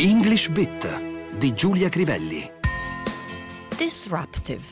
English Bit di Giulia Crivelli. Disruptive.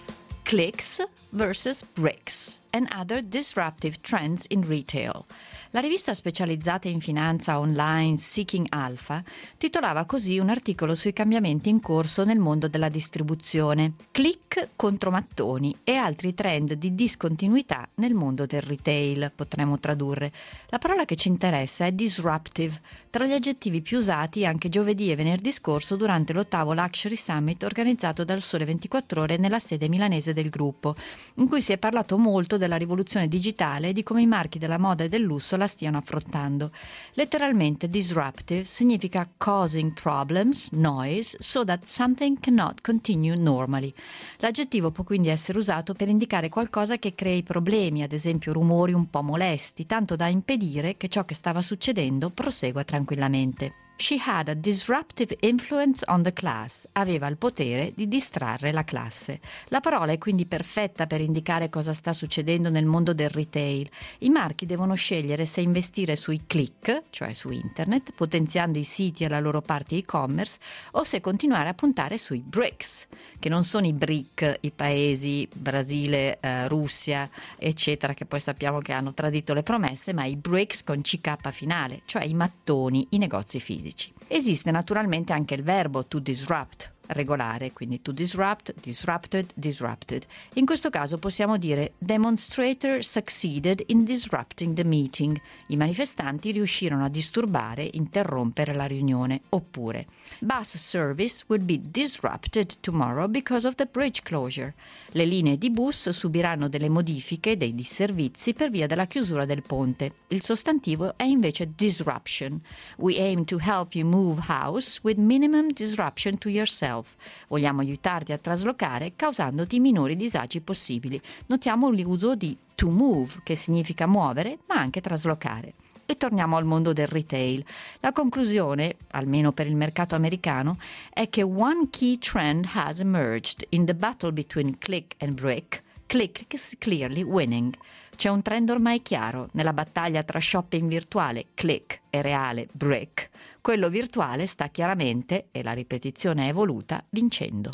Clicks versus bricks and other disruptive trends in retail. La rivista specializzata in finanza online Seeking Alpha titolava così un articolo sui cambiamenti in corso nel mondo della distribuzione, click contro mattoni e altri trend di discontinuità nel mondo del retail, potremmo tradurre. La parola che ci interessa è disruptive, tra gli aggettivi più usati anche giovedì e venerdì scorso durante l'ottavo Luxury Summit organizzato dal Sole 24 Ore nella sede milanese del gruppo, in cui si è parlato molto della rivoluzione digitale e di come i marchi della moda e del lusso la stiano affrontando. Letteralmente disruptive significa causing problems, noise, so that something cannot continue normally. L'aggettivo può quindi essere usato per indicare qualcosa che crei problemi, ad esempio rumori un po' molesti, tanto da impedire che ciò che stava succedendo prosegua tranquillamente. She had a disruptive influence on the class. Aveva il potere di distrarre la classe. La parola è quindi perfetta per indicare cosa sta succedendo nel mondo del retail. I marchi devono scegliere se investire sui click, cioè su internet, potenziando i siti e la loro parte e-commerce, o se continuare a puntare sui bricks, che non sono i brick, i paesi Brasile, eh, Russia, eccetera, che poi sappiamo che hanno tradito le promesse, ma i bricks con CK finale, cioè i mattoni, i negozi fisici fisici. Esiste naturalmente anche il verbo to disrupt, regolare, quindi to disrupt, disrupted, disrupted. In questo caso possiamo dire demonstrator succeeded in disrupting the meeting. I manifestanti riuscirono a disturbare, interrompere la riunione. Oppure bus service will be disrupted tomorrow because of the bridge closure. Le linee di bus subiranno delle modifiche, dei disservizi per via della chiusura del ponte. Il sostantivo è invece disruption. We aim to help you move house with minimum disruption to yourself yourself. Vogliamo aiutarti a traslocare causandoti i minori disagi possibili. Notiamo l'uso di to move, che significa muovere, ma anche traslocare. E torniamo al mondo del retail. La conclusione, almeno per il mercato americano, è che one key trend has emerged in the battle between click and brick. Click is clearly winning. C'è un trend ormai chiaro nella battaglia tra shopping virtuale, click, e reale, brick. Quello virtuale sta chiaramente, e la ripetizione è voluta, vincendo.